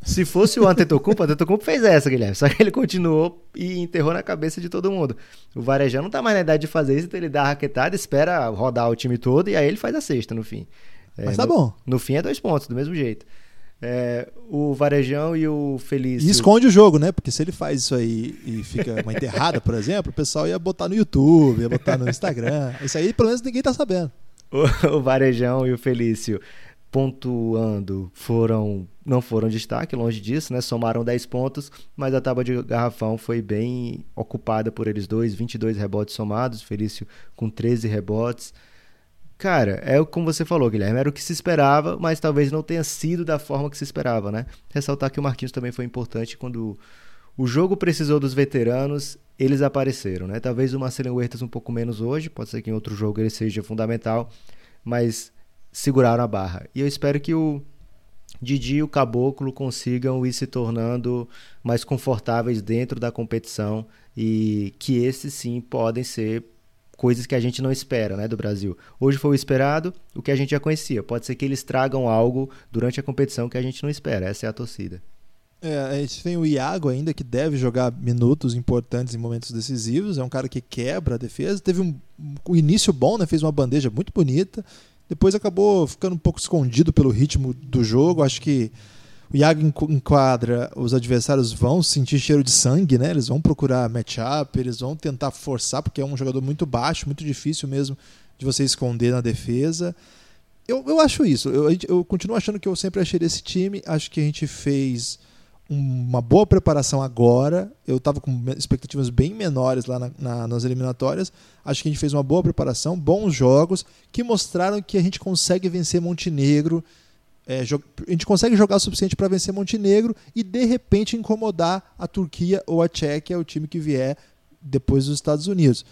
se fosse o Antetokounmpo, o Antetokounmpo fez essa, Guilherme, só que ele continuou e enterrou na cabeça de todo mundo. O Varejão não tá mais na idade de fazer isso, então ele dá a raquetada, espera rodar o time todo e aí ele faz a sexta no fim. Mas tá no, bom. No fim é dois pontos, do mesmo jeito. É, o Varejão e o Felício. E esconde o jogo, né? Porque se ele faz isso aí e fica uma enterrada, por exemplo, o pessoal ia botar no YouTube, ia botar no Instagram. Isso aí, pelo menos, ninguém tá sabendo. O, o Varejão e o Felício pontuando foram não foram destaque, longe disso, né? Somaram 10 pontos, mas a tábua de garrafão foi bem ocupada por eles dois, 22 rebotes somados, Felício com 13 rebotes. Cara, é como você falou, Guilherme, era o que se esperava, mas talvez não tenha sido da forma que se esperava, né? Ressaltar que o Marquinhos também foi importante quando o jogo precisou dos veteranos, eles apareceram, né? Talvez o Marcelo Huertas um pouco menos hoje, pode ser que em outro jogo ele seja fundamental, mas seguraram a barra. E eu espero que o Didi e o Caboclo consigam ir se tornando mais confortáveis dentro da competição e que esses sim podem ser coisas que a gente não espera, né, do Brasil. Hoje foi o esperado, o que a gente já conhecia. Pode ser que eles tragam algo durante a competição que a gente não espera. Essa é a torcida. É, a gente tem o Iago ainda que deve jogar minutos importantes em momentos decisivos. É um cara que quebra a defesa. Teve um, um início bom, né? Fez uma bandeja muito bonita. Depois acabou ficando um pouco escondido pelo ritmo do jogo. Acho que o Iago enquadra, os adversários vão sentir cheiro de sangue, né? Eles vão procurar matchup, eles vão tentar forçar, porque é um jogador muito baixo, muito difícil mesmo de você esconder na defesa. Eu, eu acho isso. Eu, eu continuo achando que eu sempre achei desse time. Acho que a gente fez uma boa preparação agora. Eu estava com expectativas bem menores lá na, na, nas eliminatórias. Acho que a gente fez uma boa preparação, bons jogos, que mostraram que a gente consegue vencer Montenegro é, a gente consegue jogar o suficiente para vencer Montenegro e de repente incomodar a Turquia ou a Tchequia, o time que vier depois dos Estados Unidos.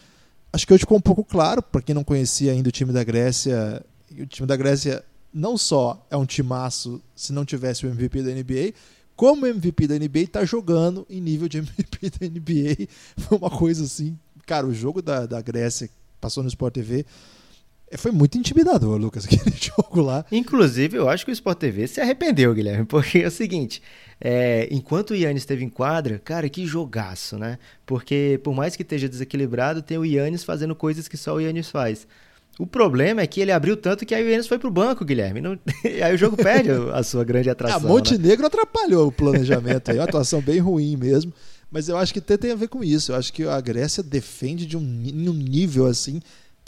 Acho que hoje ficou um pouco claro, para quem não conhecia ainda o time da Grécia, o time da Grécia não só é um timaço se não tivesse o MVP da NBA, como o MVP da NBA está jogando em nível de MVP da NBA. Foi uma coisa assim. Cara, o jogo da, da Grécia passou no Sport TV foi muito intimidador, Lucas, aquele jogo lá. Inclusive, eu acho que o Sport TV se arrependeu, Guilherme, porque é o seguinte: é, enquanto o Yannis esteve em quadra, cara, que jogaço, né? Porque por mais que esteja desequilibrado, tem o Yannis fazendo coisas que só o Yannis faz. O problema é que ele abriu tanto que aí o Yannis foi pro banco, Guilherme. Não... aí o jogo perde a sua grande atração. A? Montenegro né? atrapalhou o planejamento aí, uma atuação bem ruim mesmo. Mas eu acho que até tem a ver com isso. Eu acho que a Grécia defende de um, um nível assim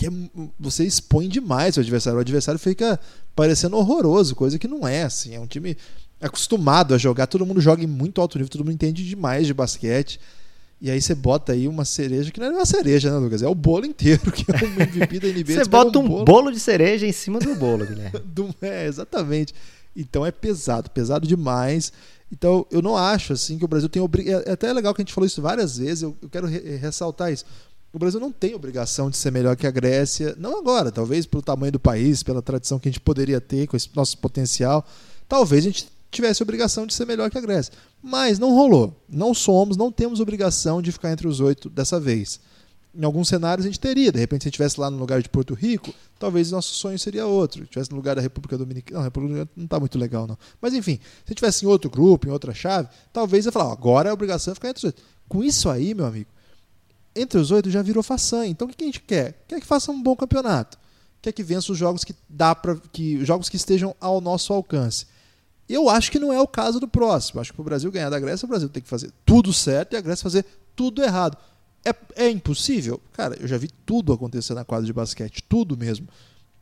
que é, você expõe demais o adversário. O adversário fica parecendo horroroso, coisa que não é, assim. É um time acostumado a jogar, todo mundo joga em muito alto nível, todo mundo entende demais de basquete. E aí você bota aí uma cereja, que não é uma cereja, né, Lucas? É o bolo inteiro, que é um MVP da NBA. você bota um, bolo... bolo... de cereja em cima do bolo, Guilherme. é, exatamente. Então é pesado, pesado demais. Então eu não acho assim que o Brasil tem obrigação. É até legal que a gente falou isso várias vezes, eu, eu quero re ressaltar isso. O Brasil não tem obrigação de ser melhor que a Grécia, não agora, talvez pelo tamanho do país, pela tradição que a gente poderia ter com esse nosso potencial, talvez a gente tivesse obrigação de ser melhor que a Grécia. Mas não rolou. Não somos, não temos obrigação de ficar entre os oito dessa vez. Em alguns cenários a gente teria, de repente, se a gente estivesse lá no lugar de Porto Rico, talvez nosso sonho seria outro. Se estivesse no lugar da República Dominicana, não, a República Dominicana não está muito legal, não. Mas enfim, se estivesse em outro grupo, em outra chave, talvez eu falar, agora é a obrigação de ficar entre os oito. Com isso aí, meu amigo, entre os oito já virou façanha. Então o que a gente quer? Quer que faça um bom campeonato. Quer que vença os jogos que dá para que jogos que estejam ao nosso alcance. Eu acho que não é o caso do próximo. Acho que para o Brasil ganhar da Grécia, o Brasil tem que fazer tudo certo e a Grécia fazer tudo errado. É, é impossível? Cara, eu já vi tudo acontecer na quadra de basquete, tudo mesmo.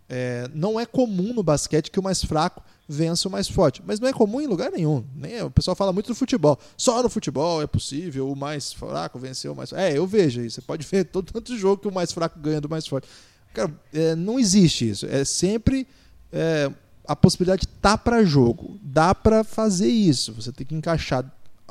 É, não é comum no basquete que o mais fraco vença o mais forte. Mas não é comum em lugar nenhum. Nem é, o pessoal fala muito do futebol. Só no futebol é possível o mais fraco vencer o mais forte. É, eu vejo isso. Você pode ver todo tanto jogo que o mais fraco ganha do mais forte. Cara, é, não existe isso. É sempre é, a possibilidade tá para jogo. Dá para fazer isso. Você tem que encaixar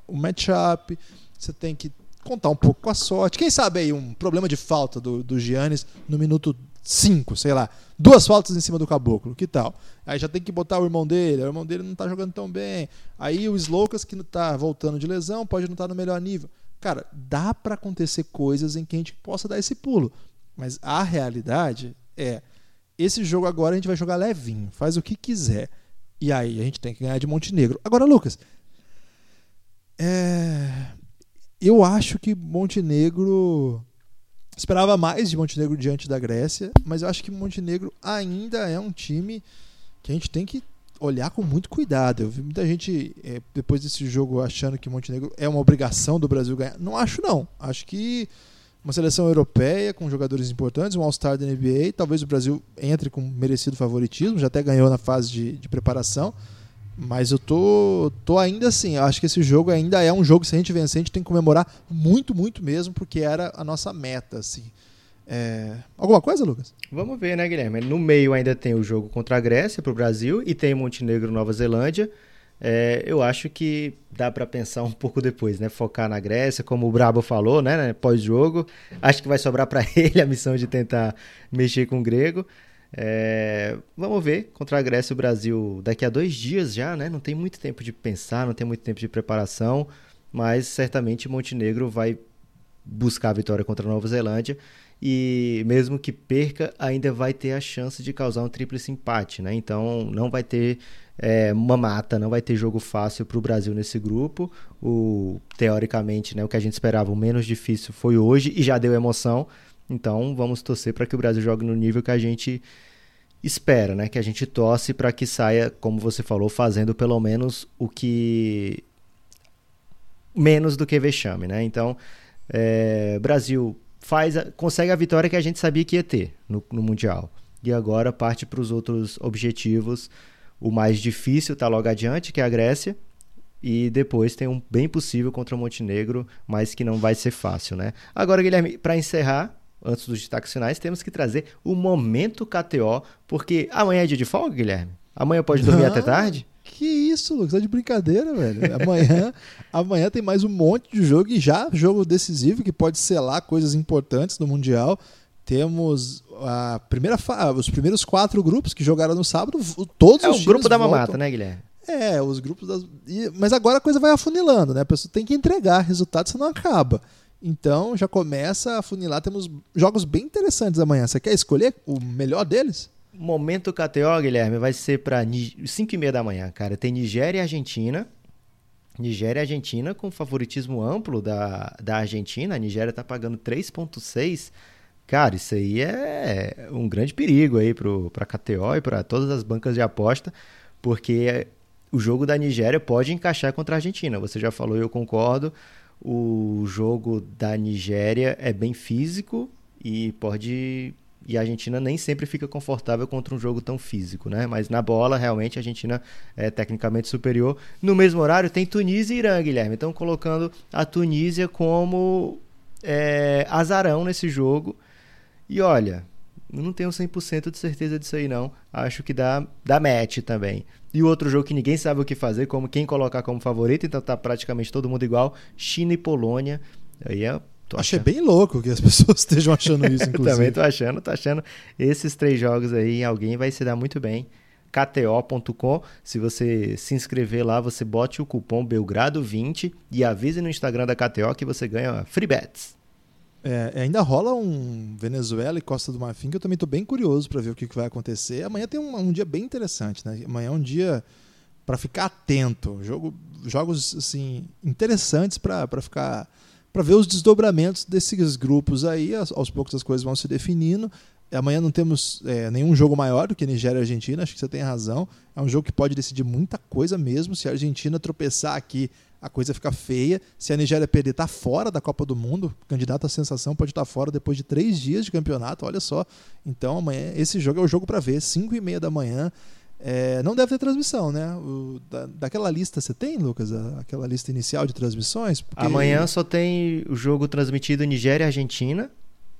o matchup, você tem que contar um pouco com a sorte. Quem sabe aí um problema de falta do, do Giannis no minuto cinco, sei lá. Duas faltas em cima do caboclo, que tal? Aí já tem que botar o irmão dele, o irmão dele não tá jogando tão bem. Aí o Slocas, que tá voltando de lesão, pode não estar tá no melhor nível. Cara, dá para acontecer coisas em que a gente possa dar esse pulo. Mas a realidade é: esse jogo agora a gente vai jogar levinho, faz o que quiser. E aí a gente tem que ganhar de Montenegro. Agora, Lucas, é... eu acho que Montenegro Esperava mais de Montenegro diante da Grécia, mas eu acho que Montenegro ainda é um time que a gente tem que olhar com muito cuidado. Eu vi muita gente é, depois desse jogo achando que Montenegro é uma obrigação do Brasil ganhar. Não acho não. Acho que uma seleção europeia com jogadores importantes, um All-Star da NBA, talvez o Brasil entre com merecido favoritismo, já até ganhou na fase de, de preparação. Mas eu tô, tô ainda assim, eu acho que esse jogo ainda é um jogo, se a gente vencer, a gente tem que comemorar muito, muito mesmo, porque era a nossa meta, assim. É... Alguma coisa, Lucas? Vamos ver, né, Guilherme? No meio ainda tem o jogo contra a Grécia para o Brasil e tem Montenegro Nova Zelândia. É, eu acho que dá para pensar um pouco depois, né? Focar na Grécia, como o Brabo falou, né? né pós-jogo. Acho que vai sobrar para ele a missão de tentar mexer com o grego. É, vamos ver contra a Grécia e o Brasil daqui a dois dias já, né? Não tem muito tempo de pensar, não tem muito tempo de preparação, mas certamente Montenegro vai buscar a vitória contra a Nova Zelândia e mesmo que perca, ainda vai ter a chance de causar um tríplice empate, né? Então não vai ter é, uma mata, não vai ter jogo fácil para o Brasil nesse grupo. O teoricamente, né, o que a gente esperava, o menos difícil foi hoje e já deu emoção. Então vamos torcer para que o Brasil jogue no nível que a gente espera, né? Que a gente torce para que saia, como você falou, fazendo pelo menos o que menos do que vexame, né? Então, é, Brasil faz, a, consegue a vitória que a gente sabia que ia ter no, no mundial e agora parte para os outros objetivos. O mais difícil está logo adiante, que é a Grécia, e depois tem um bem possível contra o Montenegro, mas que não vai ser fácil, né? Agora, Guilherme, para encerrar, antes dos destaques finais, temos que trazer o momento KTO, porque amanhã é dia de folga, Guilherme? Amanhã pode dormir até tarde? Que isso, Lucas, tá de brincadeira, velho. Amanhã, amanhã tem mais um monte de jogo e já jogo decisivo que pode selar coisas importantes no Mundial. Temos a primeira os primeiros quatro grupos que jogaram no sábado, todos é os o grupo da voltam. mamata, né, Guilherme? É, os grupos das. Mas agora a coisa vai afunilando, né? A pessoa tem que entregar resultado, senão acaba. Então já começa a funilar. Temos jogos bem interessantes amanhã. Você quer escolher o melhor deles? Momento KTO, Guilherme, vai ser para 5 e meia da manhã, cara. Tem Nigéria e Argentina. Nigéria e Argentina com favoritismo amplo da, da Argentina. A Nigéria tá pagando 3,6. Cara, isso aí é um grande perigo aí para KTO e para todas as bancas de aposta, porque o jogo da Nigéria pode encaixar contra a Argentina. Você já falou, eu concordo o jogo da Nigéria é bem físico e pode e a Argentina nem sempre fica confortável contra um jogo tão físico, né? Mas na bola, realmente, a Argentina é tecnicamente superior. No mesmo horário, tem Tunísia e Irã, Guilherme. Então, colocando a Tunísia como é, azarão nesse jogo. E olha, não tenho 100% de certeza disso aí, não. Acho que dá, dá match também. E o outro jogo que ninguém sabe o que fazer, como quem colocar como favorito, então tá praticamente todo mundo igual, China e Polônia. Aí é Achei bem louco que as pessoas estejam achando isso, inclusive. Também tô achando, tô achando. Esses três jogos aí, alguém vai se dar muito bem. KTO.com. Se você se inscrever lá, você bote o cupom Belgrado20 e avise no Instagram da KTO que você ganha free bets. É, ainda rola um Venezuela e Costa do Marfim que eu também estou bem curioso para ver o que, que, vai acontecer. Amanhã tem um, um, dia bem interessante, né? Amanhã é um dia para ficar atento, jogo, jogos assim interessantes para ficar para ver os desdobramentos desses grupos aí. Aos, aos, poucos as coisas vão se definindo. Amanhã não temos é, nenhum jogo maior do que Nigéria e Argentina. Acho que você tem razão. É um jogo que pode decidir muita coisa mesmo. Se a Argentina tropeçar aqui a coisa fica feia. Se a Nigéria perder, está fora da Copa do Mundo. Candidato à sensação pode estar tá fora depois de três dias de campeonato, olha só. Então amanhã esse jogo é o jogo para ver, 5 e meia da manhã. É, não deve ter transmissão, né? O, da, daquela lista você tem, Lucas? Aquela lista inicial de transmissões? Porque... Amanhã só tem o jogo transmitido Nigéria e Argentina.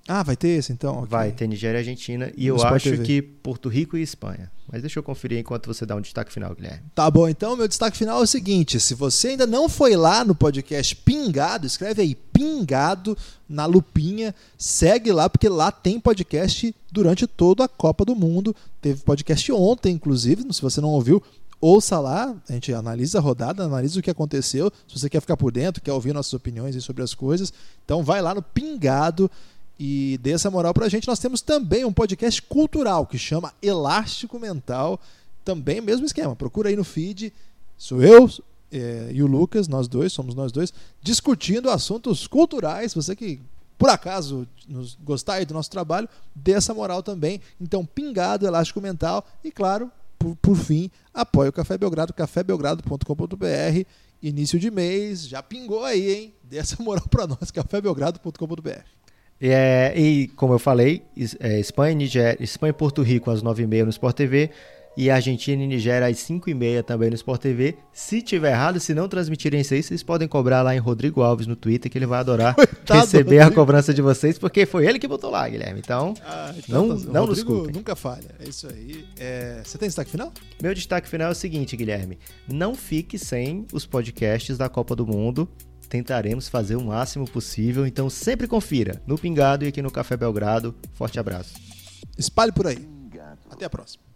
Ah, vai ter esse então? Okay. Vai ter Nigéria e Argentina. E No eu Sport acho TV. que Porto Rico e Espanha. Mas deixa eu conferir enquanto você dá um destaque final, Guilherme. Tá bom, então meu destaque final é o seguinte: se você ainda não foi lá no podcast Pingado, escreve aí Pingado na lupinha, segue lá, porque lá tem podcast durante toda a Copa do Mundo. Teve podcast ontem, inclusive, se você não ouviu. Ouça lá, a gente analisa a rodada, analisa o que aconteceu. Se você quer ficar por dentro, quer ouvir nossas opiniões sobre as coisas, então vai lá no Pingado e dê essa moral pra gente. Nós temos também um podcast cultural que chama Elástico Mental. Também mesmo esquema. Procura aí no feed. Sou eu é, e o Lucas, nós dois, somos nós dois, discutindo assuntos culturais. Você que por acaso nos gostar aí do nosso trabalho, dê essa moral também. Então, pingado, elástico mental e, claro, por, por fim, apoie o Café Belgrado, cafébelgrado.com.br. Início de mês, já pingou aí, hein? Dê essa moral pra nós, cafébelgrado.com.br. É, e como eu falei, é, Espanha, e Nigéria, Espanha e Porto Rico às 9h30 no Sport TV e Argentina e Nigéria às 5h30 também no Sport TV. Se tiver errado, se não transmitirem isso aí, vocês podem cobrar lá em Rodrigo Alves no Twitter, que ele vai adorar Coitado do receber a Rodrigo. cobrança de vocês, porque foi ele que botou lá, Guilherme. Então, Ah, Não- tá- não nos culpem. nunca falha. É isso aí. É, Você tem destaque final? meu destaque final é o seguinte, Guilherme. Não fique sem os podcasts da Copa do Mundo. Tentaremos fazer o máximo possível, então sempre confira no Pingado e aqui no Café Belgrado. Forte abraço. Espalhe por aí. Até a próxima.